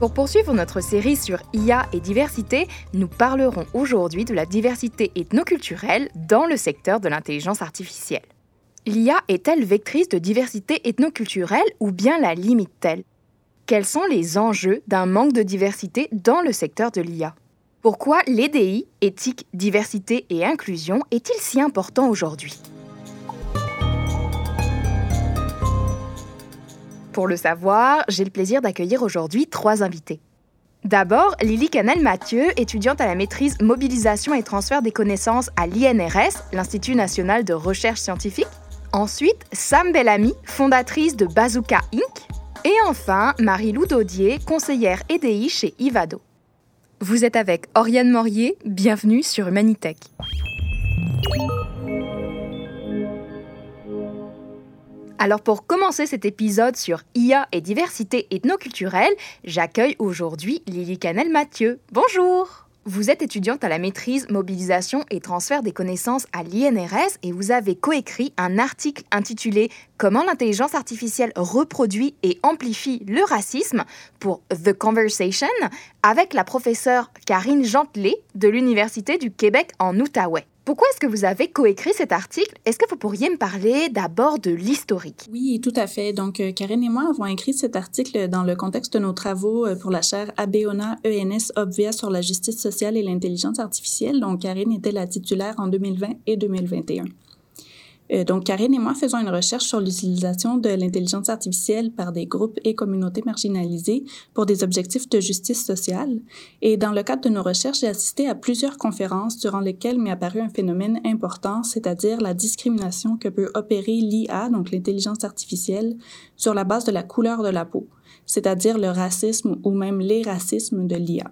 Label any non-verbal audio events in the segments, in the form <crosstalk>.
Pour poursuivre notre série sur IA et diversité, nous parlerons aujourd'hui de la diversité ethnoculturelle dans le secteur de l'intelligence artificielle. L'IA est-elle vectrice de diversité ethnoculturelle ou bien la limite-t-elle? Quels sont les enjeux d'un manque de diversité dans le secteur de l'IA Pourquoi l'EDI, éthique, diversité et inclusion, est-il si important aujourd'hui? Pour le savoir, j'ai le plaisir d'accueillir aujourd'hui trois invités. D'abord, Lily Canel-Mathieu, étudiante à la maîtrise mobilisation et transfert des connaissances à l'INRS, l'Institut national de recherche scientifique. Ensuite, Sam Bellamy, fondatrice de Bazooka Inc. Et enfin, Marie-Lou Daudier, conseillère EDI chez Ivado. Vous êtes avec Oriane Morier, bienvenue sur Humanitech. Alors pour commencer cet épisode sur IA et diversité ethnoculturelle, j'accueille aujourd'hui Lily Canel-Mathieu. Bonjour vous êtes étudiante à la maîtrise mobilisation et transfert des connaissances à l'INRS et vous avez coécrit un article intitulé Comment l'intelligence artificielle reproduit et amplifie le racisme pour The Conversation avec la professeure Karine Gentelet de l'Université du Québec en Outaouais. Pourquoi est-ce que vous avez coécrit cet article? Est-ce que vous pourriez me parler d'abord de l'historique? Oui, tout à fait. Donc, euh, Karine et moi avons écrit cet article dans le contexte de nos travaux euh, pour la chaire Abeona ENS Obvia sur la justice sociale et l'intelligence artificielle. Donc, Karine était la titulaire en 2020 et 2021. Euh, donc, Karine et moi faisons une recherche sur l'utilisation de l'intelligence artificielle par des groupes et communautés marginalisées pour des objectifs de justice sociale. Et dans le cadre de nos recherches, j'ai assisté à plusieurs conférences durant lesquelles m'est apparu un phénomène important, c'est-à-dire la discrimination que peut opérer l'IA, donc l'intelligence artificielle, sur la base de la couleur de la peau, c'est-à-dire le racisme ou même les racismes de l'IA.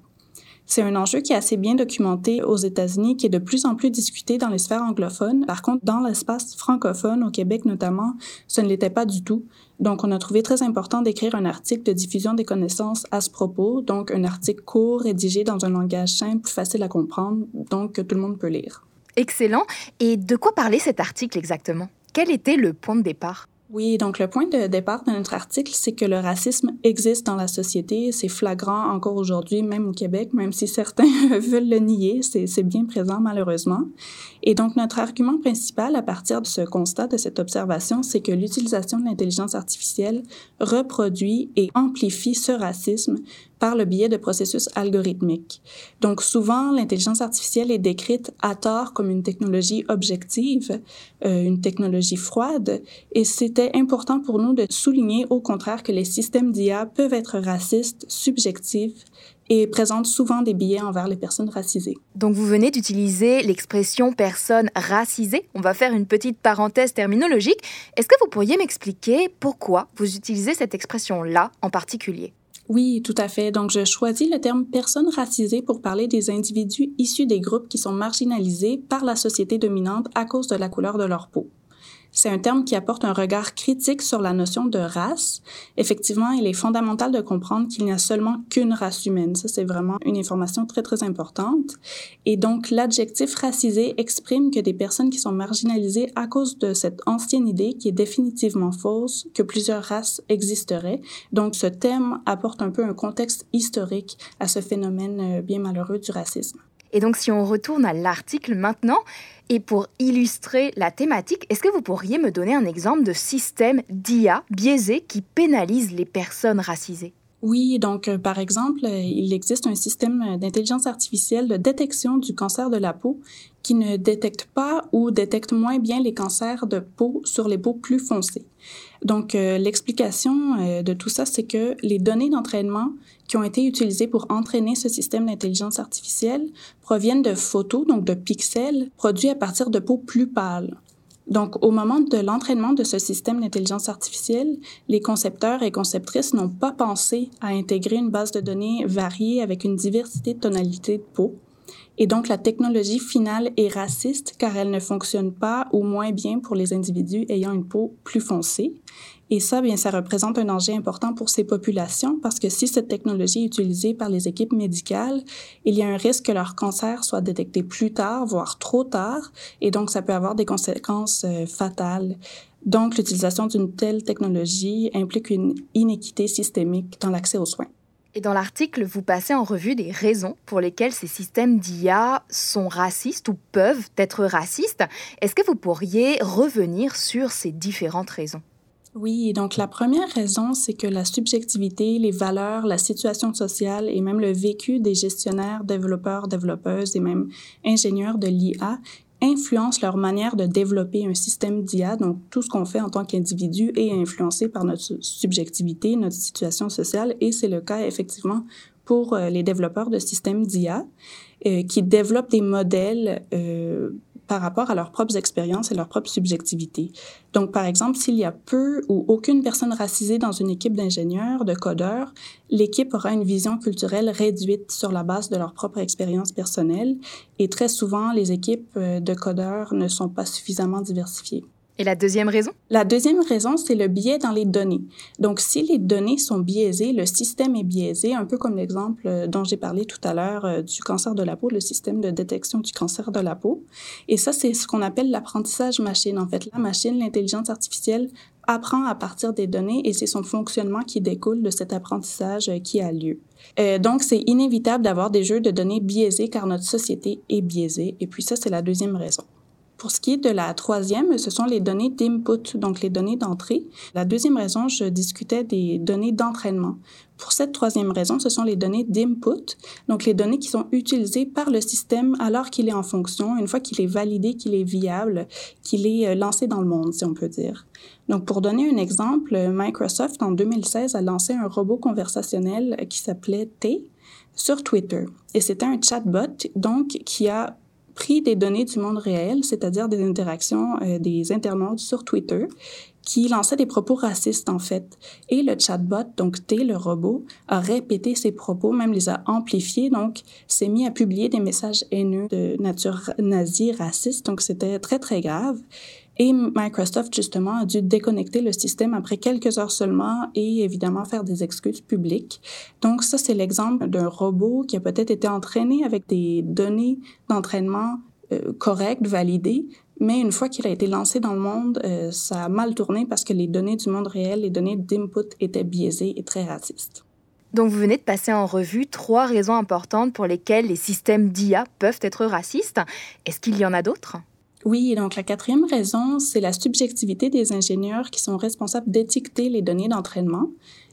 C'est un enjeu qui est assez bien documenté aux États-Unis, qui est de plus en plus discuté dans les sphères anglophones. Par contre, dans l'espace francophone, au Québec notamment, ce ne l'était pas du tout. Donc, on a trouvé très important d'écrire un article de diffusion des connaissances à ce propos, donc un article court, rédigé dans un langage simple, facile à comprendre, donc que tout le monde peut lire. Excellent. Et de quoi parlait cet article exactement? Quel était le point de départ? Oui, donc le point de départ de notre article, c'est que le racisme existe dans la société. C'est flagrant encore aujourd'hui, même au Québec, même si certains <laughs> veulent le nier, c'est bien présent malheureusement. Et donc notre argument principal à partir de ce constat, de cette observation, c'est que l'utilisation de l'intelligence artificielle reproduit et amplifie ce racisme par le biais de processus algorithmiques. Donc souvent, l'intelligence artificielle est décrite à tort comme une technologie objective, euh, une technologie froide, et c'était important pour nous de souligner au contraire que les systèmes d'IA peuvent être racistes, subjectifs et présentent souvent des biais envers les personnes racisées. Donc vous venez d'utiliser l'expression personne racisée. On va faire une petite parenthèse terminologique. Est-ce que vous pourriez m'expliquer pourquoi vous utilisez cette expression-là en particulier? Oui, tout à fait. Donc, je choisis le terme personne racisée pour parler des individus issus des groupes qui sont marginalisés par la société dominante à cause de la couleur de leur peau. C'est un terme qui apporte un regard critique sur la notion de race. Effectivement, il est fondamental de comprendre qu'il n'y a seulement qu'une race humaine. Ça, c'est vraiment une information très, très importante. Et donc, l'adjectif racisé exprime que des personnes qui sont marginalisées à cause de cette ancienne idée qui est définitivement fausse, que plusieurs races existeraient. Donc, ce thème apporte un peu un contexte historique à ce phénomène euh, bien malheureux du racisme. Et donc, si on retourne à l'article maintenant, et pour illustrer la thématique, est-ce que vous pourriez me donner un exemple de système d'IA biaisé qui pénalise les personnes racisées? Oui, donc euh, par exemple, euh, il existe un système d'intelligence artificielle de détection du cancer de la peau qui ne détecte pas ou détecte moins bien les cancers de peau sur les peaux plus foncées. Donc euh, l'explication de tout ça, c'est que les données d'entraînement qui ont été utilisées pour entraîner ce système d'intelligence artificielle proviennent de photos, donc de pixels, produits à partir de peaux plus pâles. Donc, au moment de l'entraînement de ce système d'intelligence artificielle, les concepteurs et conceptrices n'ont pas pensé à intégrer une base de données variée avec une diversité de tonalités de peau. Et donc, la technologie finale est raciste car elle ne fonctionne pas ou moins bien pour les individus ayant une peau plus foncée. Et ça, bien, ça représente un danger important pour ces populations parce que si cette technologie est utilisée par les équipes médicales, il y a un risque que leur cancer soit détecté plus tard, voire trop tard, et donc ça peut avoir des conséquences euh, fatales. Donc, l'utilisation d'une telle technologie implique une inéquité systémique dans l'accès aux soins. Et dans l'article, vous passez en revue des raisons pour lesquelles ces systèmes d'IA sont racistes ou peuvent être racistes. Est-ce que vous pourriez revenir sur ces différentes raisons? Oui, donc la première raison, c'est que la subjectivité, les valeurs, la situation sociale et même le vécu des gestionnaires, développeurs, développeuses et même ingénieurs de l'IA influencent leur manière de développer un système d'IA. Donc, tout ce qu'on fait en tant qu'individu est influencé par notre subjectivité, notre situation sociale, et c'est le cas effectivement pour euh, les développeurs de systèmes d'IA euh, qui développent des modèles euh, par rapport à leurs propres expériences et leur propre subjectivité. Donc, par exemple, s'il y a peu ou aucune personne racisée dans une équipe d'ingénieurs, de codeurs, l'équipe aura une vision culturelle réduite sur la base de leur propre expérience personnelle et très souvent, les équipes euh, de codeurs ne sont pas suffisamment diversifiées. Et la deuxième raison? La deuxième raison, c'est le biais dans les données. Donc, si les données sont biaisées, le système est biaisé, un peu comme l'exemple euh, dont j'ai parlé tout à l'heure euh, du cancer de la peau, le système de détection du cancer de la peau. Et ça, c'est ce qu'on appelle l'apprentissage machine. En fait, la machine, l'intelligence artificielle, apprend à partir des données et c'est son fonctionnement qui découle de cet apprentissage euh, qui a lieu. donc, c'est inévitable d'avoir des jeux de données biaisés car notre société est biaisée. Et puis ça, c'est la deuxième raison. Pour ce qui est de la troisième, ce sont les données d'input, donc les données d'entrée. La deuxième raison, je discutais des données d'entraînement. Pour cette troisième raison, ce sont les données d'input, donc les données qui sont utilisées par le système alors qu'il est en fonction, une fois qu'il est validé, qu'il est viable, qu'il est euh, lancé dans le monde, si on peut dire. Donc, pour donner un exemple, Microsoft, en 2016, a lancé un robot conversationnel qui s'appelait T sur Twitter. Et c'était un chatbot, donc, qui a pris des données du monde réel, c'est-à-dire des interactions euh, des internautes sur Twitter, qui lançaient des propos racistes en fait. Et le chatbot, donc T, le robot, a répété ces propos, même les a amplifiés, donc s'est mis à publier des messages haineux de nature nazie, raciste, donc c'était très très grave. Et Microsoft, justement, a dû déconnecter le système après quelques heures seulement et évidemment faire des excuses publiques. Donc ça, c'est l'exemple d'un robot qui a peut-être été entraîné avec des données d'entraînement euh, correctes, validées, mais une fois qu'il a été lancé dans le monde, euh, ça a mal tourné parce que les données du monde réel, les données d'input étaient biaisées et très racistes. Donc vous venez de passer en revue trois raisons importantes pour lesquelles les systèmes d'IA peuvent être racistes. Est-ce qu'il y en a d'autres? Oui, donc la quatrième raison, c'est la subjectivité des ingénieurs qui sont responsables d'étiqueter les données d'entraînement.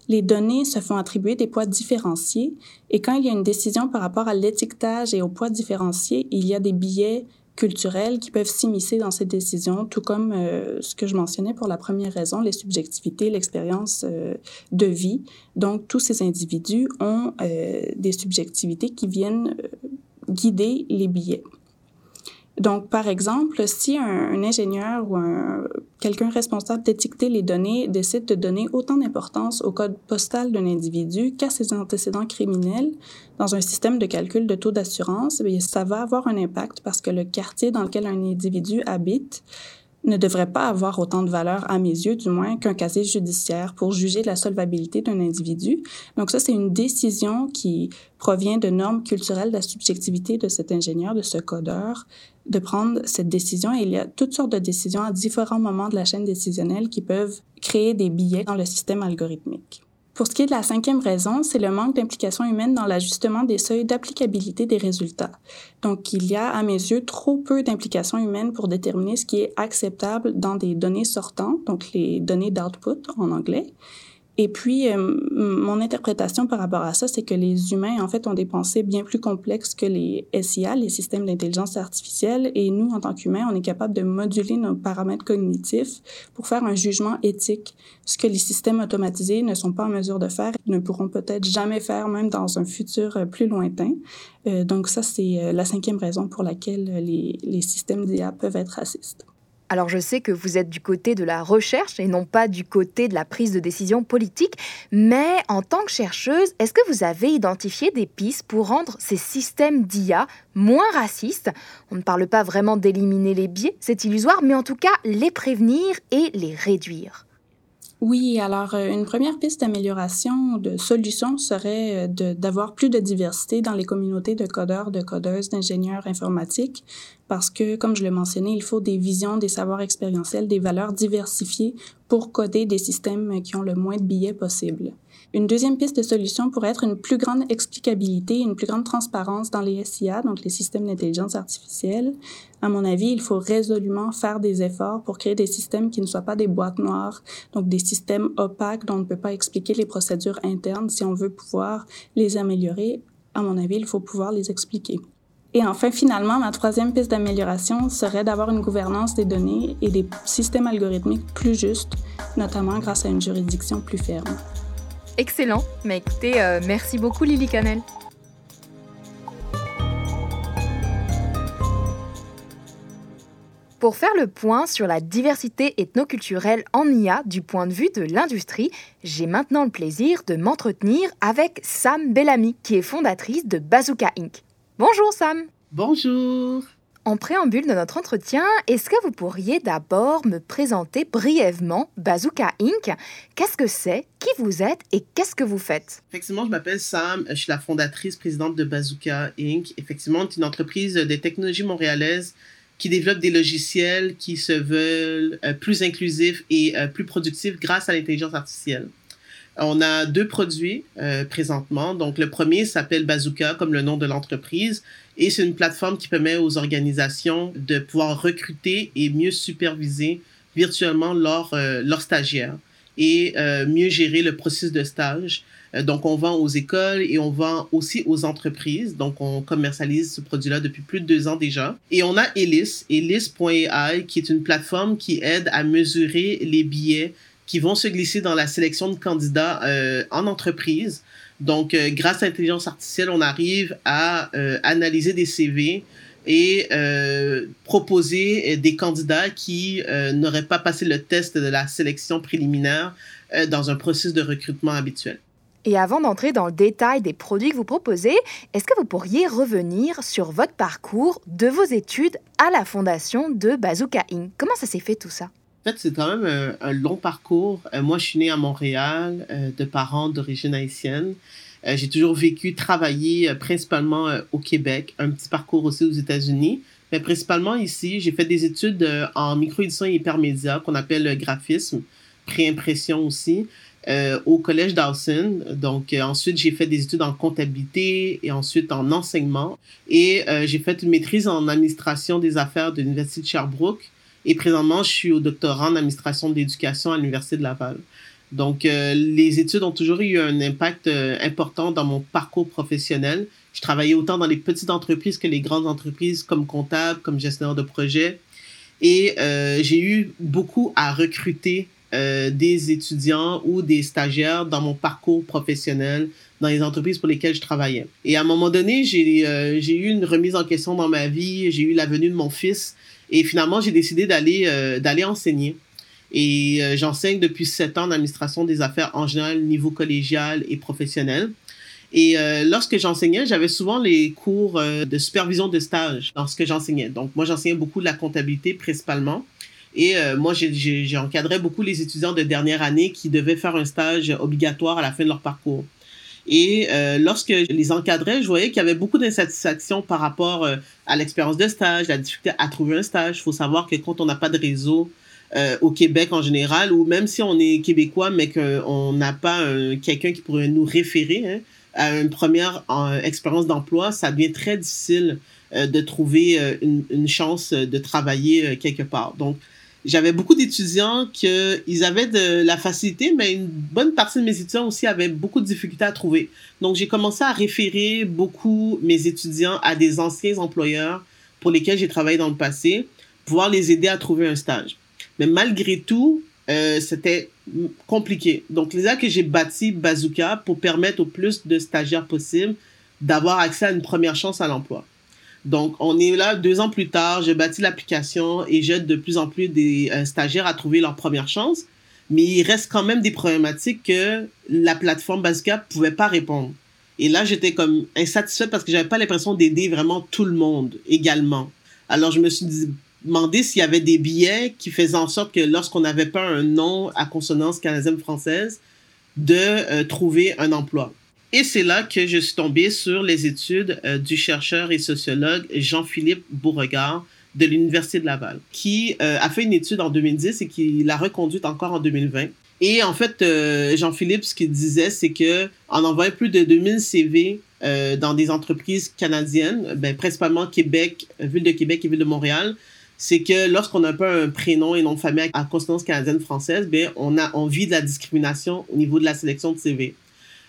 Les données se font attribuer des poids différenciés et quand il y a une décision par rapport à l'étiquetage et aux poids différenciés, il y a des biais culturels qui peuvent s'immiscer dans ces décisions, tout comme euh, ce que je mentionnais pour la première raison, les subjectivités, l'expérience euh, de vie. Donc, tous ces individus ont euh, des subjectivités qui viennent guider les billets. Donc, par exemple, si un, ingénieur ou un, quelqu'un responsable d'étiqueter les données décide de donner autant d'importance au code postal d'un individu qu'à ses antécédents criminels dans un système de calcul de taux d'assurance, eh ça va avoir un impact parce que le quartier dans lequel un individu habite ne devrait pas avoir autant de valeur à mes yeux, du moins, qu'un casier judiciaire pour juger la solvabilité d'un individu. Donc ça, c'est une décision qui provient de normes culturelles de la subjectivité de cet ingénieur, de ce codeur, de prendre cette décision. Et il y a toutes sortes de décisions à différents moments de la chaîne décisionnelle qui peuvent créer des billets dans le système algorithmique. Pour ce qui est de la cinquième raison, c'est le manque d'implication humaine dans l'ajustement des seuils d'applicabilité des résultats. Donc, il y a, à mes yeux, trop peu d'implication humaine pour déterminer ce qui est acceptable dans des données sortantes, donc les données d'output en anglais, et puis, euh, mon interprétation par rapport à ça, c'est que les humains, en fait, ont des pensées bien plus complexes que les SIA, les systèmes d'intelligence artificielle. Et nous, en tant qu'humains, on est capable de moduler nos paramètres cognitifs pour faire un jugement éthique, ce que les systèmes automatisés ne sont pas en mesure de faire ne pourront peut-être jamais faire, même dans un futur euh, plus lointain. Euh, donc ça, c'est la cinquième raison pour laquelle les, les systèmes d'IA peuvent être racistes. Alors je sais que vous êtes du côté de la recherche et non pas du côté de la prise de décision politique, mais en tant que chercheuse, est-ce que vous avez identifié des pistes pour rendre ces systèmes d'IA moins racistes? On ne parle pas vraiment d'éliminer les biais, c'est illusoire, mais en tout cas les prévenir et les réduire. Oui, alors euh, une première piste d'amélioration, de solution serait euh, d'avoir plus de diversité dans les communautés de codeurs, de codeuses, d'ingénieurs informatiques, parce que, comme je l'ai mentionné, il faut des visions, des savoirs expérientiels, des valeurs diversifiées pour coder des systèmes qui ont le moins de billets possible. Une deuxième piste de solution pourrait être une plus grande explicabilité, une plus grande transparence dans les SIA, donc les systèmes d'intelligence artificielle. À mon avis, il faut résolument faire des efforts pour créer des systèmes qui ne soient pas des boîtes noires, donc des systèmes opaques dont on ne peut pas expliquer les procédures internes si on veut pouvoir les améliorer. À mon avis, il faut pouvoir les expliquer. Et enfin, finalement, ma troisième piste d'amélioration serait d'avoir une gouvernance des données et des systèmes algorithmiques plus justes, notamment grâce à une juridiction plus ferme. Excellent. Mais écoutez, euh, merci beaucoup Lily Canel. Pour faire le point sur la diversité ethnoculturelle en IA du point de vue de l'industrie, j'ai maintenant le plaisir de m'entretenir avec Sam Bellamy, qui est fondatrice de Bazooka Inc. Bonjour Sam. Bonjour. En préambule de notre entretien, est-ce que vous pourriez d'abord me présenter brièvement Bazooka Inc? Qu'est-ce que c'est, qui vous êtes? Et qu'est-ce que vous faites? Effectivement, je m'appelle Sam, je suis la fondatrice présidente de Bazooka Inc. Effectivement, c'est une entreprise de technologie montréalaise qui développe des logiciels qui se veulent euh, plus inclusifs et euh, plus productifs grâce à l'intelligence artificielle. On a deux produits euh, présentement. Donc, le premier s'appelle Bazooka, comme le nom de l'entreprise, et c'est une plateforme qui permet aux organisations de pouvoir recruter et mieux superviser virtuellement leurs euh, leurs stagiaires et euh, mieux gérer le processus de stage. Euh, donc, on vend aux écoles et on vend aussi aux entreprises. Donc, on commercialise ce produit-là depuis plus de deux ans déjà. Et on a Elis, Elis.ai, qui est une plateforme qui aide à mesurer les billets qui vont se glisser dans la sélection de candidats euh, en entreprise. Donc, euh, grâce à l'intelligence artificielle, on arrive à euh, analyser des CV et proposer des candidats qui n'auraient pas passé le test de la sélection préliminaire dans un processus de recrutement habituel. Et avant d'entrer dans le détail des produits que vous proposez, est-ce que vous pourriez revenir sur votre parcours de vos études à la fondation de Bazooka Inc? Comment ça s'est fait tout ça? Fait, c'est quand même un, long parcours. Euh, moi, je suis née à Montréal, euh, de parents d'origine haïtienne. Euh, j'ai toujours vécu, travaillé principalement au Québec, un petit parcours aussi aux États-Unis, mais principalement ici. J'ai fait des études en micro-édition et hypermédia, qu'on appelle graphisme, pré-impression aussi, au Collège Dawson. Donc, ensuite, j'ai fait des études en comptabilité et ensuite en enseignement. Et j'ai fait une maîtrise en administration des affaires de l'Université de Sherbrooke et présentement, je suis au doctorat en administration de l'éducation à l'Université de Laval. Donc, euh, les études ont toujours eu un impact euh, important dans mon parcours professionnel. Je travaillais autant dans les petites entreprises que les grandes entreprises comme comptable, comme gestionnaire de projet. Et euh, j'ai eu beaucoup à recruter des étudiants ou des stagiaires dans mon parcours professionnel, dans les entreprises pour lesquelles je travaillais. Et à un moment donné, j'ai eu une remise en question dans ma vie. J'ai eu la venue de mon fils et finalement, j'ai décidé d'aller euh, d'aller enseigner. Et euh, j'enseigne depuis sept ans en administration des affaires en général, niveau collégial et professionnel. Et euh, lorsque j'enseignais, j'avais souvent les cours de supervision de stage lorsque j'enseignais. Donc, moi, j'enseignais beaucoup de la comptabilité principalement. Et moi, j'ai encadré beaucoup les étudiants de dernière année qui devaient faire un stage obligatoire à la fin de leur parcours. Et euh, lorsque je les encadrais, je voyais qu'il y avait beaucoup d'insatisfaction par rapport euh, à l'expérience de stage, la difficulté à trouver un stage. Il faut savoir que quand on n'a pas de réseau euh, au Québec en général, ou même si on est québécois, mais qu'on n'a pas quelqu'un qui pourrait nous référer hein, à une première expérience d'emploi, ça devient très difficile de trouver une, une, chance de travailler quelque part. Donc, j'avais beaucoup d'étudiants qui ils avaient de la facilité, mais une bonne partie de mes étudiants aussi avaient beaucoup de difficultés à trouver. Donc, j'ai commencé à référer beaucoup mes étudiants à des anciens employeurs pour lesquels j'ai travaillé dans le passé, pouvoir les aider à trouver un stage. Mais malgré tout, euh, c'était compliqué. Donc, c'est là que j'ai bâti Bazooka pour permettre au plus de stagiaires possibles d'avoir accès à une première chance à l'emploi. Donc, on est là deux ans plus tard, j'ai bâti l'application et j'aide de plus en plus des euh, stagiaires à trouver leur première chance. Mais il reste quand même des problématiques que la plateforme Bazooka pouvait pas répondre. Et là, j'étais comme insatisfaite parce que j'avais pas l'impression d'aider vraiment tout le monde également. Alors, je me suis demandé s'il y avait des billets qui faisaient en sorte que lorsqu'on n'avait pas un nom à consonance canadienne-française, de euh, trouver un emploi. Et c'est là que je suis tombée sur les études euh, du chercheur et sociologue Jean-Philippe Beauregard de l'Université de Laval, qui euh, a fait une étude en 2010 et qui l'a reconduite encore en 2020. Et en fait, euh, Jean-Philippe, ce qu'il disait, c'est que en envoyant plus de 2000 CV dans des entreprises canadiennes, ben, principalement Québec, Ville de Québec et Ville de Montréal, c'est que lorsqu'on a pas un prénom et nom de famille à consonance canadienne-française, ben, on a on vit de la discrimination au niveau de la sélection de CV.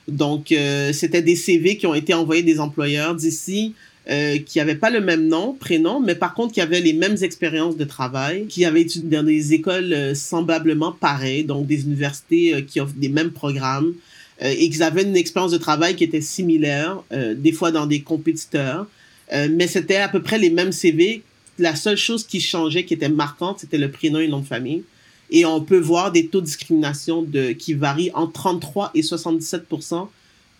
Donc, euh, c'était des CV qui ont été envoyés des employeurs d'ici euh, qui n'avaient pas le même nom, prénom, mais par contre qui avaient les mêmes expériences de travail, qui avaient étudié dans des écoles euh, semblablement pareilles, donc des universités euh, qui offrent des mêmes programmes, euh, et qu'ils avaient une expérience de travail qui était similaire, des fois dans des compétiteurs, mais c'était à peu près les mêmes CV. La seule chose qui changeait, qui était marquante, c'était le prénom et le nom de famille. Et on peut voir des taux de discrimination qui varient entre 33 et 77%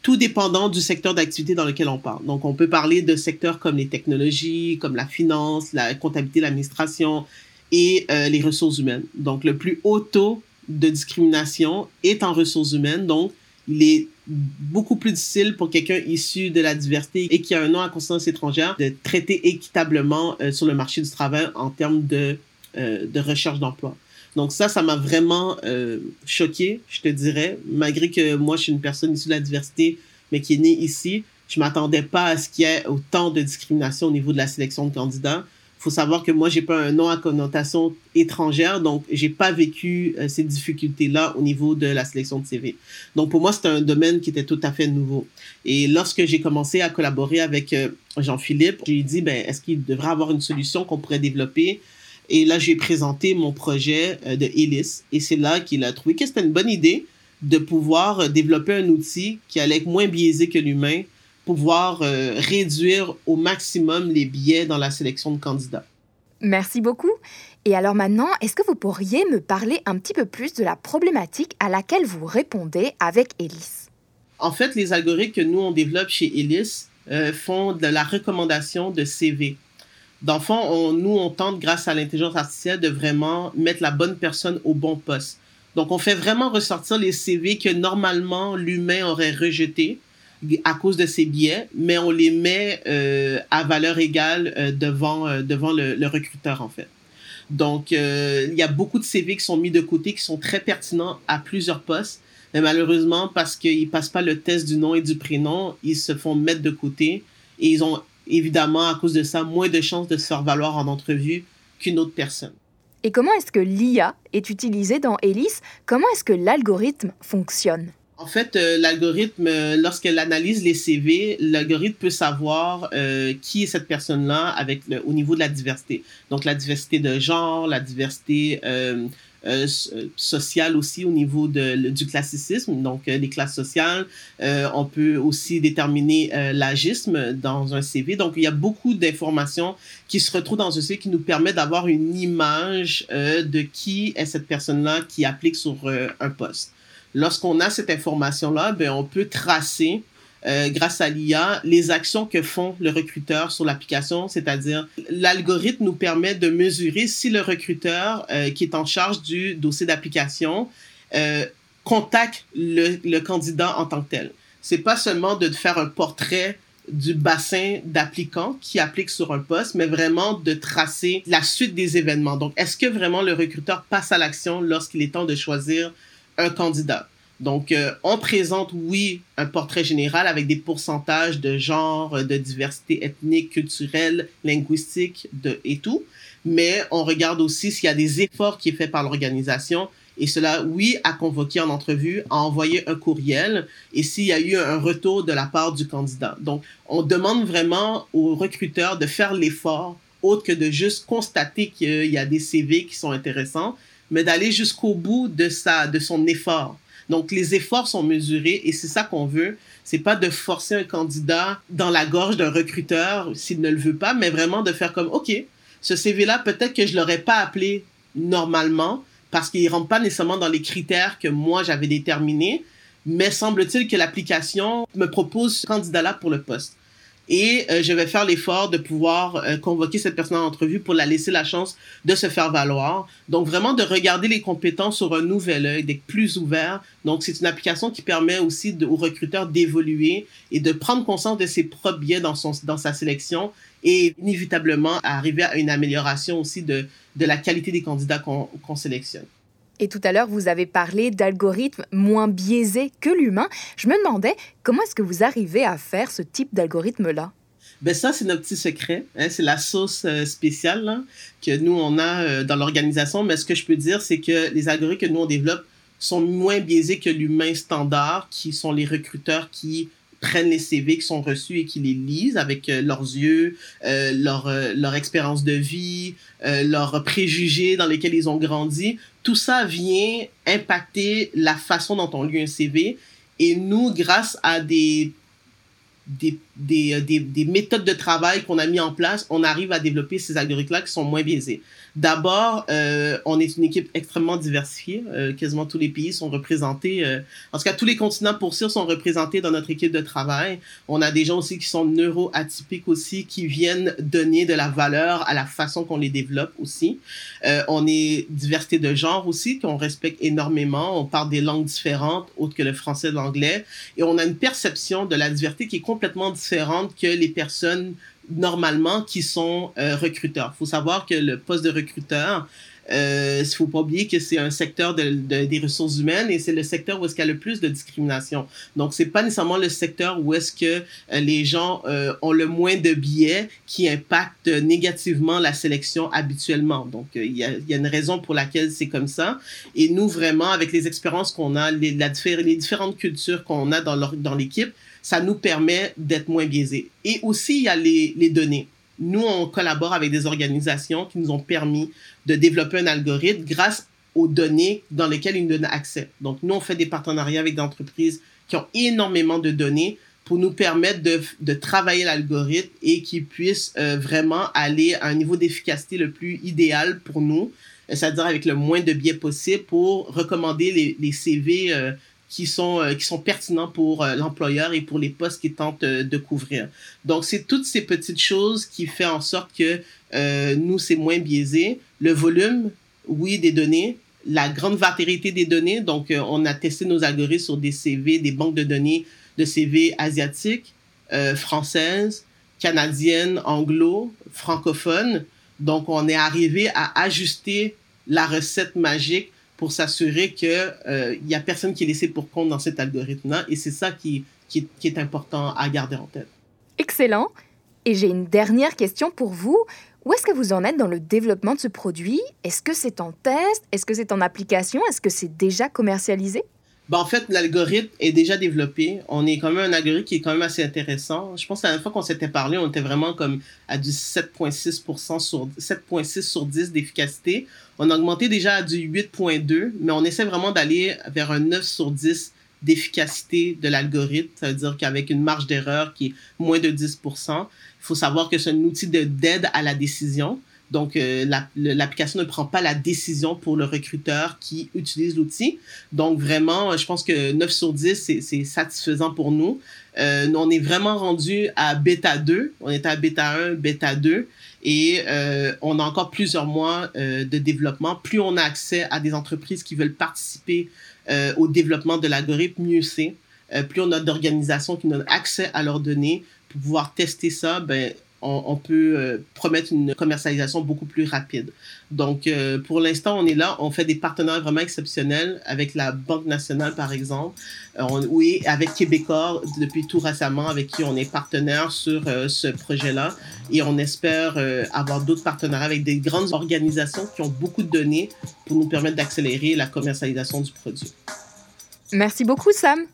tout dépendant du secteur d'activité dans lequel on parle. Donc, on peut parler de secteurs comme les technologies, comme la finance, la comptabilité, l'administration et euh, les ressources humaines. Donc, le plus haut taux de discrimination est en ressources humaines. Donc, il est beaucoup plus difficile pour quelqu'un issu de la diversité et qui a un nom à conscience étrangère de traiter équitablement euh, sur le marché du travail en termes de, euh, de recherche d'emploi. Donc ça, ça m'a vraiment euh, choqué, je te dirais. Malgré que moi, je suis une personne issue de la diversité, mais qui est née ici, je m'attendais pas à ce qu'il y ait autant de discrimination au niveau de la sélection de candidats. Il faut savoir que moi, j'ai pas un nom à connotation étrangère, donc j'ai pas vécu euh, ces difficultés-là au niveau de la sélection de CV. Donc pour moi, c'était un domaine qui était tout à fait nouveau. Et lorsque j'ai commencé à collaborer avec euh, Jean-Philippe, j'ai dit, ben, est-ce qu'il devrait avoir une solution qu'on pourrait développer et là, j'ai présenté mon projet euh, de Elis. Et c'est là qu'il a trouvé que c'était une bonne idée de pouvoir euh, développer un outil qui allait être moins biaisé que l'humain, pouvoir euh, réduire au maximum les biais dans la sélection de candidats. Merci beaucoup. Et alors maintenant, est-ce que vous pourriez me parler un petit peu plus de la problématique à laquelle vous répondez avec Elis En fait, les algorithmes que nous, on développe chez Elis font de la recommandation de CV. Dans le fond, on, nous, on tente, grâce à l'intelligence artificielle, de vraiment mettre la bonne personne au bon poste. Donc, on fait vraiment ressortir les CV que normalement l'humain aurait rejetés à cause de ses biais, mais on les met euh, à valeur égale euh, devant, euh, devant le, le, recruteur, en fait. Donc, il y a beaucoup de CV qui sont mis de côté, qui sont très pertinents à plusieurs postes, mais malheureusement, parce qu'ils passent pas le test du nom et du prénom, ils se font mettre de côté et ils ont évidemment, à cause de ça, moins de chances de se faire valoir en entrevue qu'une autre personne. Et comment est-ce que l'IA est utilisée dans Elise Comment est-ce que l'algorithme fonctionne? En fait, euh, l'algorithme, euh, lorsqu'elle analyse les CV, l'algorithme peut savoir euh, qui est cette personne-là avec le, au niveau de la diversité. Donc, la diversité de genre, la diversité euh, euh, sociale aussi au niveau de, du classicisme, donc euh, les classes sociales. On peut aussi déterminer l'agisme dans un CV. Donc, il y a beaucoup d'informations qui se retrouvent dans un CV qui nous permet d'avoir une image de qui est cette personne-là qui applique sur un poste. Lorsqu'on a cette information-là, ben, on peut tracer euh, grâce à l'IA, les actions que font le recruteur sur l'application, c'est-à-dire l'algorithme nous permet de mesurer si le recruteur euh, qui est en charge du dossier d'application euh, contacte le, le, candidat en tant que tel. C'est pas seulement de faire un portrait du bassin d'applicants qui appliquent sur un poste, mais vraiment de tracer la suite des événements. Donc, est-ce que vraiment le recruteur passe à l'action lorsqu'il est temps de choisir un candidat? Donc, euh, on présente, oui, un portrait général avec des pourcentages de genre, de diversité ethnique, culturelle, linguistique de, et tout, mais on regarde aussi s'il y a des efforts qui sont faits par l'organisation. Et cela, oui, à convoquer en entrevue, à envoyer un courriel et s'il y a eu un retour de la part du candidat. Donc, on demande vraiment aux recruteurs de faire l'effort, autre que de juste constater qu'il y a des CV qui sont intéressants, mais d'aller jusqu'au bout de, sa, de son effort donc, les efforts sont mesurés et c'est ça qu'on veut. C'est pas de forcer un candidat dans la gorge d'un recruteur s'il ne le veut pas, mais vraiment de faire comme, OK, ce CV-là, peut-être que je l'aurais pas appelé normalement parce qu'il rentre pas nécessairement dans les critères que moi j'avais déterminés, mais semble-t-il que l'application me propose ce candidat-là pour le poste et euh, je vais faire l'effort de pouvoir euh, convoquer cette personne en entrevue pour la laisser la chance de se faire valoir. Donc vraiment de regarder les compétences sur un nouvel œil, d'être plus ouvert. Donc c'est une application qui permet aussi aux recruteurs d'évoluer et de prendre conscience de ses propres biais dans, son, dans sa sélection et inévitablement arriver à une amélioration aussi de, de la qualité des candidats qu'on qu sélectionne. Et tout à l'heure, vous avez parlé d'algorithmes moins biaisés que l'humain. Je me demandais comment est-ce que vous arrivez à faire ce type d'algorithme-là? Ben ça, c'est notre petit secret. Hein? C'est la sauce euh, spéciale que nous, on a euh, dans l'organisation. Mais ce que je peux dire, c'est que les algorithmes que nous, on développe sont moins biaisés que l'humain standard, qui sont les recruteurs qui prennent les CV qui sont reçus et qui les lisent avec euh, leurs yeux, euh, leur, euh, leur expérience de vie, leurs préjugés dans lesquels ils ont grandi. Tout ça vient impacter la façon dont on lit un CV. Et nous, grâce à des des, des, des, des, méthodes de travail qu'on a mis en place, on arrive à développer ces algorithmes-là qui sont moins biaisés. D'abord, euh, on est une équipe extrêmement diversifiée. Euh, quasiment tous les pays sont représentés. Euh, en tout cas, tous les continents pour sûr sont représentés dans notre équipe de travail. On a des gens aussi qui sont neuroatypiques aussi, qui viennent donner de la valeur à la façon qu'on les développe aussi. Euh, on est diversité de genre aussi, qu'on respecte énormément. On parle des langues différentes, autres que le français et l'anglais. Et on a une perception de la diversité qui est complètement différente que les personnes normalement qui sont euh, recruteurs. Il faut savoir que le poste de recruteur, euh, il faut pas oublier que c'est un secteur de, des ressources humaines et c'est le secteur où est-ce qu'il y a le plus de discrimination. Donc, c'est pas nécessairement le secteur où est-ce que euh, les gens ont le moins de biais qui impactent négativement la sélection habituellement. Donc, il y, a, une raison pour laquelle c'est comme ça. Et nous, vraiment, avec les expériences qu'on a, les différentes cultures qu'on a dans l'équipe, ça nous permet d'être moins biaisés. Et aussi, il y a les, les données. Nous, on collabore avec des organisations qui nous ont permis de développer un algorithme grâce aux données dans lesquelles ils nous donnent accès. Donc, nous, on fait des partenariats avec des entreprises qui ont énormément de données pour nous permettre de, de travailler l'algorithme et qu'il puisse euh, vraiment aller à un niveau d'efficacité le plus idéal pour nous, c'est-à-dire avec le moins de biais possible pour recommander les, les CV euh, qui sont, euh, qui sont pertinents pour euh, l'employeur et pour les postes qu'il tente euh, de couvrir. Donc, c'est toutes ces petites choses qui font en sorte que nous, c'est moins biaisé. Le volume, oui, des données, la grande variété des données. Donc, on a testé nos algorithmes sur des CV, des banques de données de CV asiatiques, françaises, canadiennes, anglo, francophones. Donc, on est arrivé à ajuster la recette magique pour s'assurer qu'il euh, n'y a personne qui est laissé pour compte dans cet algorithme-là. Et c'est ça qui, qui, qui, est important à garder en tête. Excellent. Et j'ai une dernière question pour vous. Où est-ce que vous en êtes dans le développement de ce produit? Est-ce que c'est en test? Est-ce que c'est en application? Est-ce que c'est déjà commercialisé? Ben, en fait, l'algorithme est déjà développé. On est quand même un algorithme qui est quand même assez intéressant. Je pense que la dernière fois qu'on s'était parlé, on était vraiment comme à du 7.6% sur 7.6 sur 10 d'efficacité. On a augmenté déjà à du 8.2, mais on essaie vraiment d'aller vers un 9 sur 10 d'efficacité de l'algorithme. Ça veut dire qu'avec une marge d'erreur qui est moins de 10%, il faut savoir que c'est un outil d'aide à la décision. Donc, euh, l'application ne prend pas la décision pour le recruteur qui utilise l'outil. Donc, vraiment, je pense que 9 sur 10, c'est satisfaisant pour nous. Euh, on est vraiment rendu à bêta 2. On est à bêta 1, bêta 2. Et euh, on a encore plusieurs mois euh, de développement. Plus on a accès à des entreprises qui veulent participer euh, au développement de l'algorithme, mieux c'est. Euh, plus on a d'organisations qui donnent accès à leurs données pour pouvoir tester ça, ben, on, peut euh, promettre une commercialisation beaucoup plus rapide. Donc, euh, pour l'instant, on est là. On fait des partenaires vraiment exceptionnels avec la Banque nationale, par exemple. Euh, oui, avec Québécois, depuis tout récemment, avec qui on est partenaire sur ce projet-là. Et on espère avoir d'autres partenaires avec des grandes organisations qui ont beaucoup de données pour nous permettre d'accélérer la commercialisation du produit. Merci beaucoup, Sam.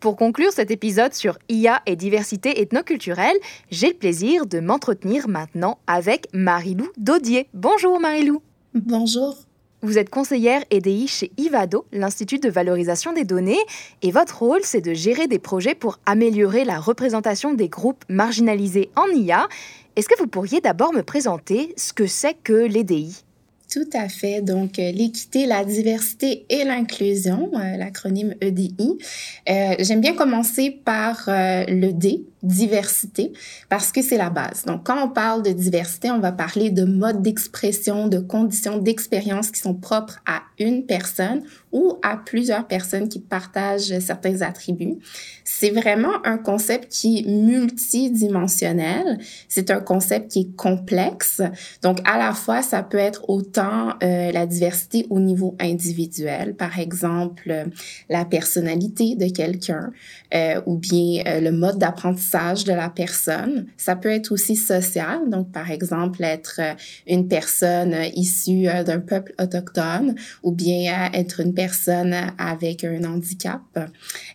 Pour conclure cet épisode sur IA et diversité ethnoculturelle, j'ai le plaisir de m'entretenir maintenant avec Marilou Daudier. Bonjour Marilou. Bonjour. Vous êtes conseillère EDI chez IVADO, l'Institut de valorisation des données, et votre rôle, c'est de gérer des projets pour améliorer la représentation des groupes marginalisés en IA. Est-ce que vous pourriez d'abord me présenter ce que c'est que l'EDI tout à fait. Donc, euh, l'équité, la diversité et l'inclusion, euh, l'acronyme EDI. Euh, J'aime bien commencer par le D diversité parce que c'est la base. Donc, quand on parle de diversité, on va parler de modes d'expression, de conditions d'expérience qui sont propres à une personne ou à plusieurs personnes qui partagent certains attributs. C'est vraiment un concept qui est multidimensionnel. C'est un concept qui est complexe. Donc, à la fois, ça peut être autant euh, la diversité au niveau individuel, par exemple, la personnalité de quelqu'un euh, ou bien euh, le mode d'apprentissage de la personne. Ça peut être aussi social. Donc, par exemple, être une personne issue d'un peuple autochtone ou bien être une personne avec un handicap.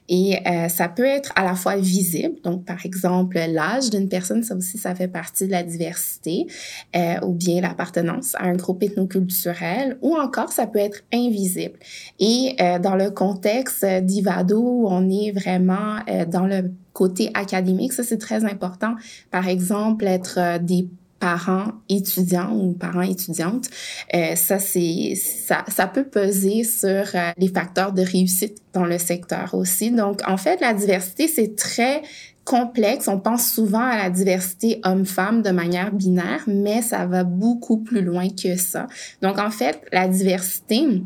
Et euh, ça peut être à la fois visible, donc par exemple l'âge d'une personne, ça aussi, ça fait partie de la diversité, euh, ou bien l'appartenance à un groupe ethnoculturel, ou encore ça peut être invisible. Et euh, dans le contexte d'Ivado, on est vraiment euh, dans le côté académique, ça c'est très important. Par exemple, être euh, des parents étudiants ou parents étudiantes, euh, ça c'est ça, ça peut peser sur euh, les facteurs de réussite dans le secteur aussi. Donc en fait, la diversité c'est très complexe. On pense souvent à la diversité homme-femme de manière binaire, mais ça va beaucoup plus loin que ça. Donc en fait, la diversité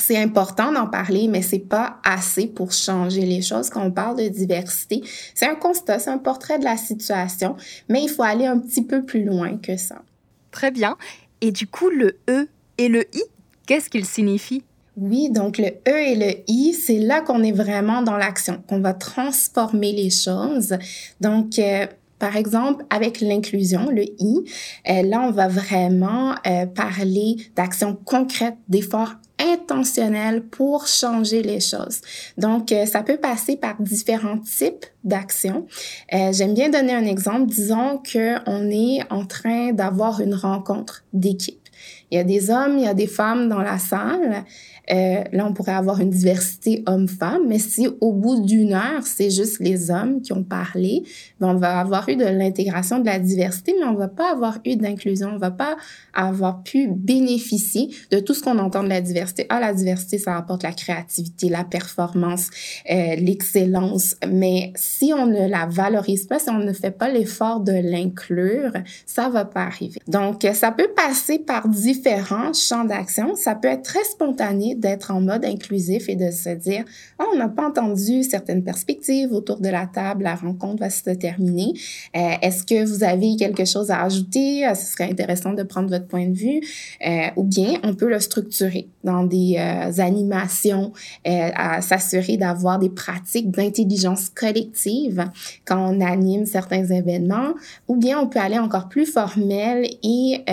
c'est important d'en parler, mais c'est pas assez pour changer les choses quand on parle de diversité. C'est un constat, c'est un portrait de la situation, mais il faut aller un petit peu plus loin que ça. Très bien. Et du coup, le E et le I, qu'est-ce qu'ils signifient? Oui, donc le E et le I, c'est là qu'on est vraiment dans l'action, qu'on va transformer les choses. Donc, euh, par exemple, avec l'inclusion, le I, euh, là, on va vraiment euh, parler d'actions concrètes, d'efforts intentionnel pour changer les choses. Donc, euh, ça peut passer par différents types d'actions. Euh, J'aime bien donner un exemple. Disons qu'on est en train d'avoir une rencontre d'équipe. Il y a des hommes, il y a des femmes dans la salle. Euh, là, on pourrait avoir une diversité homme-femme, mais si au bout d'une heure, c'est juste les hommes qui ont parlé, ben, on va avoir eu de l'intégration de la diversité, mais on va pas avoir eu d'inclusion, on va pas avoir pu bénéficier de tout ce qu'on entend de la diversité. Ah, la diversité, ça apporte la créativité, la performance, euh, l'excellence, mais si on ne la valorise pas, si on ne fait pas l'effort de l'inclure, ça va pas arriver. Donc, ça peut passer par différents champs d'action. Ça peut être très spontané d'être en mode inclusif et de se dire, oh, on n'a pas entendu certaines perspectives autour de la table, la rencontre va se terminer. Euh, Est-ce que vous avez quelque chose à ajouter? Euh, ce serait intéressant de prendre votre point de vue. Euh, ou bien, on peut le structurer dans des animations, à s'assurer d'avoir des pratiques d'intelligence collective quand on anime certains événements. Ou bien, on peut aller encore plus formel et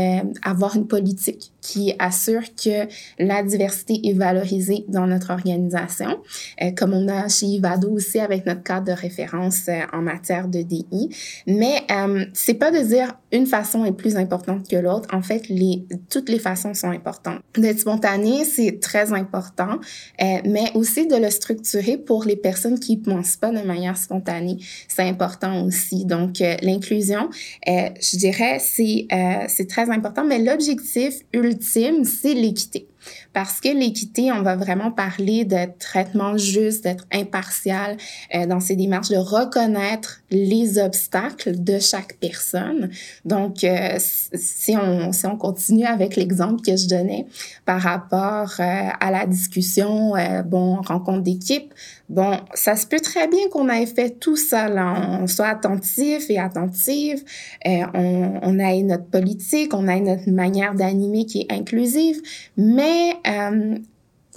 avoir une politique qui assure que la diversité est valorisée dans notre organisation, euh, comme on a chez Ivado aussi avec notre cadre de référence euh, en matière de DI. Mais euh, c'est pas de dire une façon est plus importante que l'autre. En fait, les, toutes les façons sont importantes. D'être spontané, c'est très important, euh, mais aussi de le structurer pour les personnes qui pensent pas de manière spontanée. C'est important aussi. Donc, euh, l'inclusion, euh, je dirais, c'est c'est très important, mais l'objectif ultime, c'est l'équité. Parce que l'équité, on va vraiment parler de traitement juste, d'être impartial euh, dans ces démarches, de reconnaître les obstacles de chaque personne. Donc, euh, si, on, continue avec l'exemple que je donnais par rapport euh, à la discussion, bon, rencontre d'équipe, bon, ça se peut très bien qu'on ait fait tout ça, là, on soit attentif et attentive, euh, on, on ait notre politique, on ait notre manière d'animer qui est inclusive, mais euh,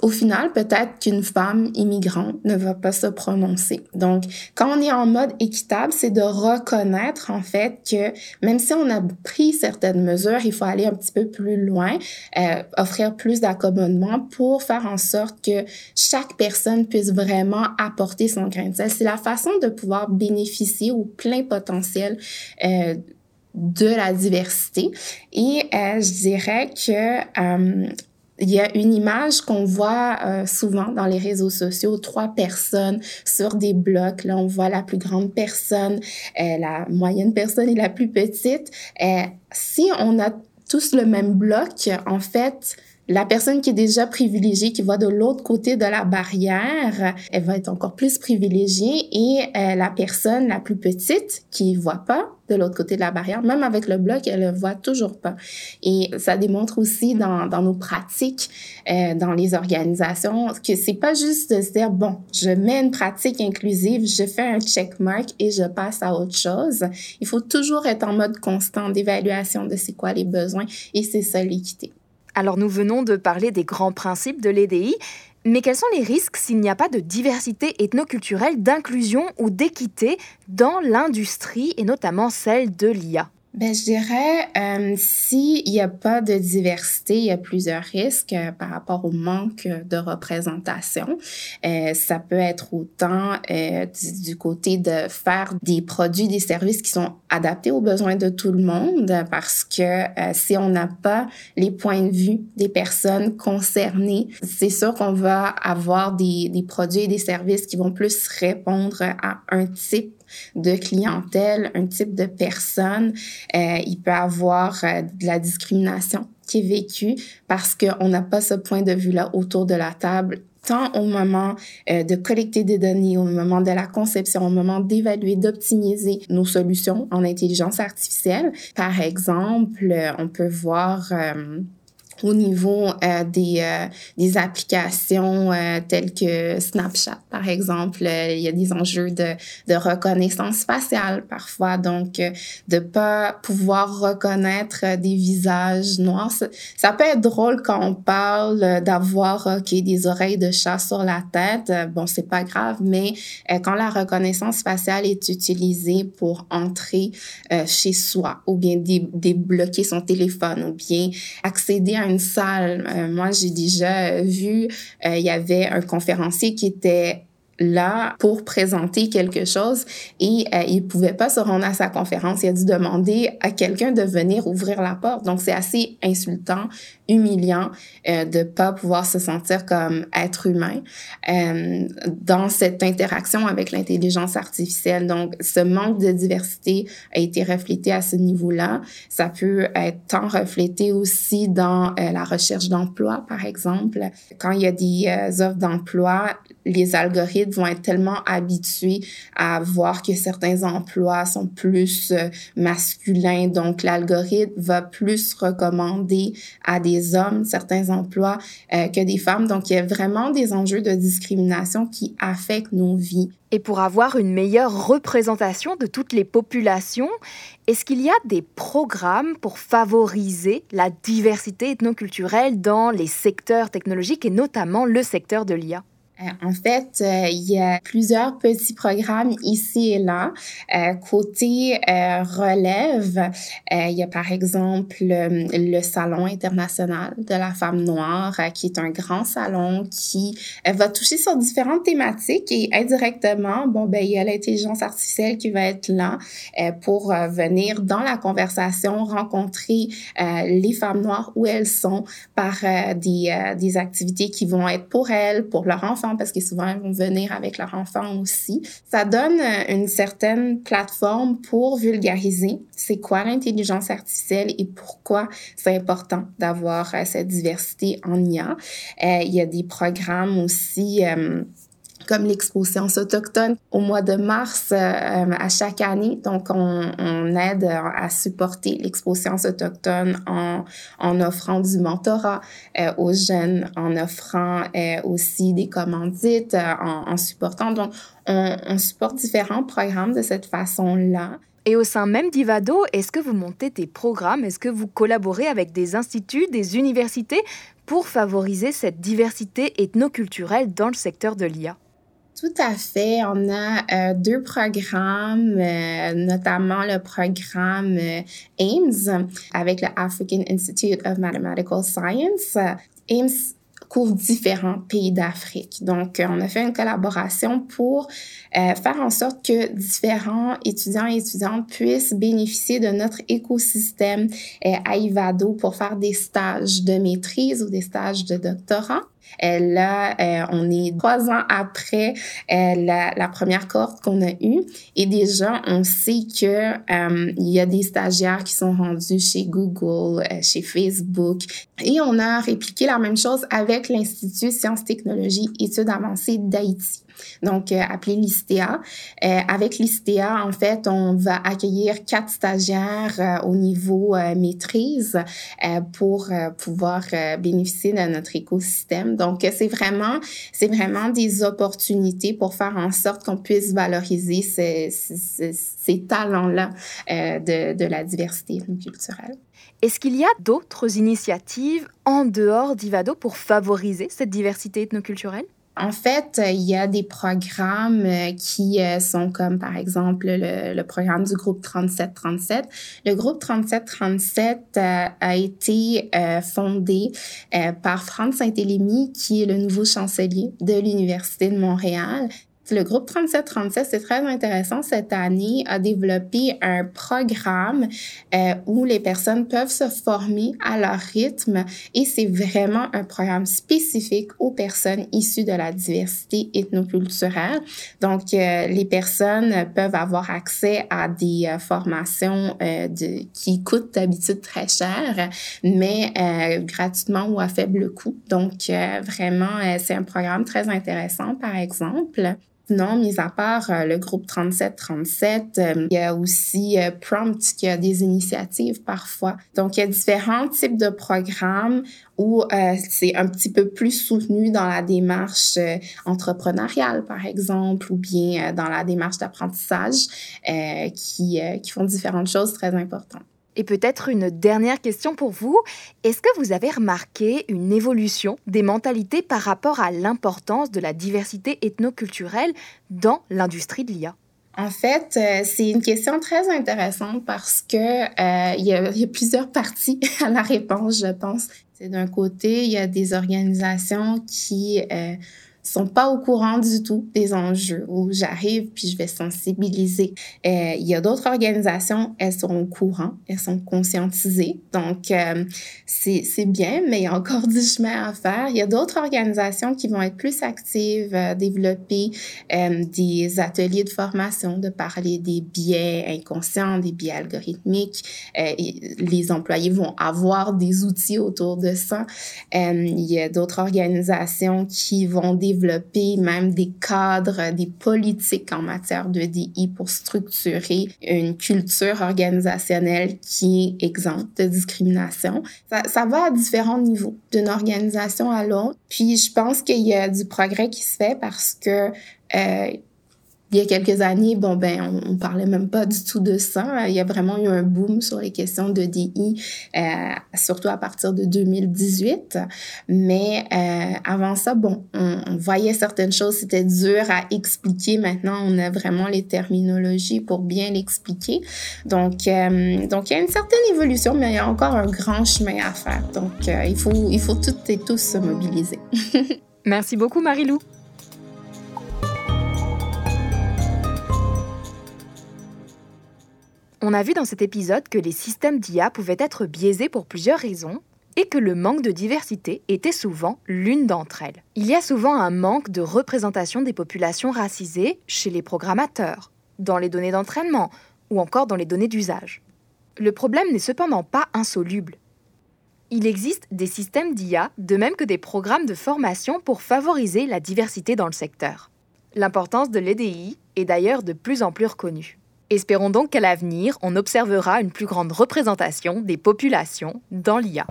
au final, peut-être qu'une femme immigrante ne va pas se prononcer. Donc, quand on est en mode équitable, c'est de reconnaître en fait que même si on a pris certaines mesures, il faut aller un petit peu plus loin, euh, offrir plus d'accommodement pour faire en sorte que chaque personne puisse vraiment apporter son grain de sel. C'est la façon de pouvoir bénéficier au plein potentiel euh, de la diversité. Et euh, je dirais que euh, il y a une image qu'on voit euh, souvent dans les réseaux sociaux, trois personnes sur des blocs. Là, on voit la plus grande personne, euh, la moyenne personne et la plus petite. Euh, si on a tous le même bloc, en fait, la personne qui est déjà privilégiée, qui va de l'autre côté de la barrière, elle va être encore plus privilégiée et euh, la personne la plus petite qui voit pas de l'autre côté de la barrière, même avec le bloc, elle le voit toujours pas. Et ça démontre aussi dans, dans nos pratiques, euh, dans les organisations, que c'est pas juste de se dire bon, je mets une pratique inclusive, je fais un check mark et je passe à autre chose. Il faut toujours être en mode constant d'évaluation de c'est quoi les besoins et c'est ça l'équité. Alors nous venons de parler des grands principes de l'EDI, mais quels sont les risques s'il n'y a pas de diversité ethnoculturelle, d'inclusion ou d'équité dans l'industrie et notamment celle de l'IA ben, je dirais, euh, s'il n'y a pas de diversité, il y a plusieurs risques euh, par rapport au manque de représentation. Euh, ça peut être autant euh, du, du, côté de faire des produits, des services qui sont adaptés aux besoins de tout le monde, parce que euh, si on n'a pas les points de vue des personnes concernées, c'est sûr qu'on va avoir des, des produits et des services qui vont plus répondre à un type de clientèle, un type de personne. Euh, il peut avoir euh, de la discrimination qui est vécue parce qu'on n'a pas ce point de vue-là autour de la table tant au moment euh, de collecter des données, au moment de la conception, au moment d'évaluer, d'optimiser nos solutions en intelligence artificielle. Par exemple, on peut voir au niveau euh, des, euh, des applications euh, telles que Snapchat, par exemple. Euh, il y a des enjeux de, de reconnaissance faciale parfois, donc euh, de pas pouvoir reconnaître des visages noirs. Ça, peut être drôle quand on parle d'avoir ok des oreilles de chat sur la tête. Bon, c'est pas grave, mais quand la reconnaissance faciale est utilisée pour entrer chez soi ou bien débloquer son téléphone ou bien accéder à une salle. Euh, moi, j'ai déjà vu, euh, il y avait un conférencier qui était là pour présenter quelque chose et euh, il pouvait pas se rendre à sa conférence. Il a dû demander à quelqu'un de venir ouvrir la porte. Donc c'est assez insultant, humiliant euh, de pas pouvoir se sentir comme être humain euh, dans cette interaction avec l'intelligence artificielle. Donc ce manque de diversité a été reflété à ce niveau-là. Ça peut être tant reflété aussi dans euh, la recherche d'emploi, par exemple. Quand il y a des euh, offres d'emploi, les algorithmes vont être tellement habitués à voir que certains emplois sont plus euh, masculins. Donc, l'algorithme va plus recommander à des hommes certains emplois euh, que des femmes. Donc, il y a vraiment des enjeux de discrimination qui affectent nos vies. Et pour avoir une meilleure représentation de toutes les populations, est-ce qu'il y a des programmes pour favoriser la diversité ethnoculturelle dans les secteurs technologiques et notamment le secteur de l'IA en fait, euh, il y a plusieurs petits programmes ici et là. Euh, côté relève, il y a par exemple le Salon international de la femme noire, qui est un grand salon qui va toucher sur différentes thématiques et indirectement, bon, ben, il y a l'intelligence artificielle qui va être là pour venir dans la conversation, rencontrer les femmes noires où elles sont par des, des activités qui vont être pour elles, pour leurs parce que souvent ils vont venir avec leur enfant aussi. Ça donne euh, une certaine plateforme pour vulgariser c'est quoi l'intelligence artificielle et pourquoi c'est important d'avoir euh, cette diversité en IA. Euh, il y a des programmes aussi comme l'Expo Sciences autochtones au mois de mars euh, à chaque année. Donc, on, aide à supporter l'Expo Sciences autochtones en, offrant du mentorat euh, aux jeunes, en offrant euh, aussi des commandites, en, en, supportant. Donc, on, on supporte différents programmes de cette façon-là. Et au sein même d'Ivado, est-ce que vous montez des programmes? Est-ce que vous collaborez avec des instituts, des universités pour favoriser cette diversité ethnoculturelle dans le secteur de l'IA tout à fait. On a euh, deux programmes, euh, notamment le programme euh, AIMS avec le African Institute of Mathematical Science. AIMS couvre différents pays d'Afrique. Donc, on a fait une collaboration pour faire en sorte que différents étudiants et étudiantes puissent bénéficier de notre écosystème à Ivado pour faire des stages de maîtrise ou des stages de doctorat. Là, euh, on est trois ans après euh, la, la, première cohorte qu'on a eue. Et déjà, on sait que euh, il y a des stagiaires qui sont rendus chez Google, chez Facebook. Et on a répliqué la même chose avec l'Institut Sciences, Technologies, Études avancées d'Haïti donc euh, appelé l'ISTEA. Euh, avec l'ISTEA, en fait, on va accueillir quatre stagiaires euh, au niveau maîtrise pour pouvoir bénéficier de notre écosystème. Donc, c'est vraiment, c'est vraiment des opportunités pour faire en sorte qu'on puisse valoriser ces, talents-là de, de la diversité culturelle. Est-ce qu'il y a d'autres initiatives en dehors d'Ivado pour favoriser cette diversité ethnoculturelle? En fait, il y a des programmes euh, qui euh, sont comme par exemple le, programme du groupe 3737. Le groupe 3737 euh, a été fondé par Franz Saint-Élémy, qui est le nouveau chancelier de l'Université de Montréal. Le groupe 3737, c'est très intéressant cette année, a développé un programme euh, où les personnes peuvent se former à leur rythme et c'est vraiment un programme spécifique aux personnes issues de la diversité ethnoculturelle. Donc, euh, les personnes peuvent avoir accès à des euh, formations qui coûtent d'habitude très cher, mais gratuitement ou à faible coût. Donc, vraiment, c'est un programme très intéressant, par exemple. Non, mis à part euh, le groupe 3737, euh, il y a aussi euh, Prompt qui a des initiatives parfois. Donc, il y a différents types de programmes où c'est un petit peu plus soutenu dans la démarche entrepreneuriale, par exemple, ou bien dans la démarche d'apprentissage, qui, qui font différentes choses très importantes. Et peut-être une dernière question pour vous. Est-ce que vous avez remarqué une évolution des mentalités par rapport à l'importance de la diversité ethnoculturelle dans l'industrie de l'IA? En fait, euh, c'est une question très intéressante parce que euh, il, y a, plusieurs parties <laughs> à la réponse, je pense. C'est d'un côté, il y a des organisations qui euh, sont pas au courant du tout des enjeux où j'arrive puis je vais sensibiliser. Euh, il y a d'autres organisations, elles sont au courant, elles sont conscientisées. Donc, euh, c'est bien, mais il y a encore du chemin à faire. Il y a d'autres organisations qui vont être plus actives, euh, développer euh, des ateliers de formation, de parler des biais inconscients, des biais algorithmiques. Les employés vont avoir des outils autour de ça. il y a d'autres organisations qui vont développer même des cadres, des politiques en matière de DI pour structurer une culture organisationnelle qui est exempte de discrimination. Ça, ça va à différents niveaux, d'une organisation à l'autre. Puis je pense qu'il y a du progrès qui se fait parce que euh, il y a quelques années, bon, ben, on, on, parlait même pas du tout de ça. Il y a vraiment eu un boom sur les questions de DI, euh, surtout à partir de 2018. Mais euh, avant ça, bon, on, voyait certaines choses, c'était dur à expliquer. Maintenant, on a vraiment les terminologies pour bien l'expliquer. Donc, euh, donc, il y a une certaine évolution, mais il y a encore un grand chemin à faire. Donc, il, faut, il faut toutes et tous se mobiliser. <laughs> Merci beaucoup, Marilou. On a vu dans cet épisode que les systèmes d'IA pouvaient être biaisés pour plusieurs raisons et que le manque de diversité était souvent l'une d'entre elles. Il y a souvent un manque de représentation des populations racisées chez les programmateurs, dans les données d'entraînement ou encore dans les données d'usage. Le problème n'est cependant pas insoluble. Il existe des systèmes d'IA de même que des programmes de formation pour favoriser la diversité dans le secteur. L'importance de l'EDI est d'ailleurs de plus en plus reconnue. Espérons donc qu'à l'avenir, on observera une plus grande représentation des populations dans l'IA.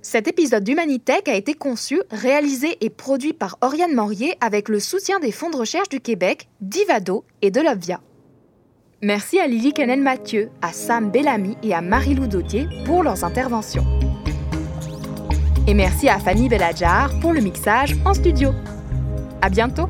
Cet épisode d'Humanitech a été conçu, réalisé et produit par Oriane Morier avec le soutien des fonds de recherche du Québec, d'Ivado et de l'Obvia. Merci à Lily Kenen Mathieu, à Sam Bellamy et à Marie-Lou Daudier pour leurs interventions. Et merci à Fanny Belladjar pour le mixage en studio. À bientôt!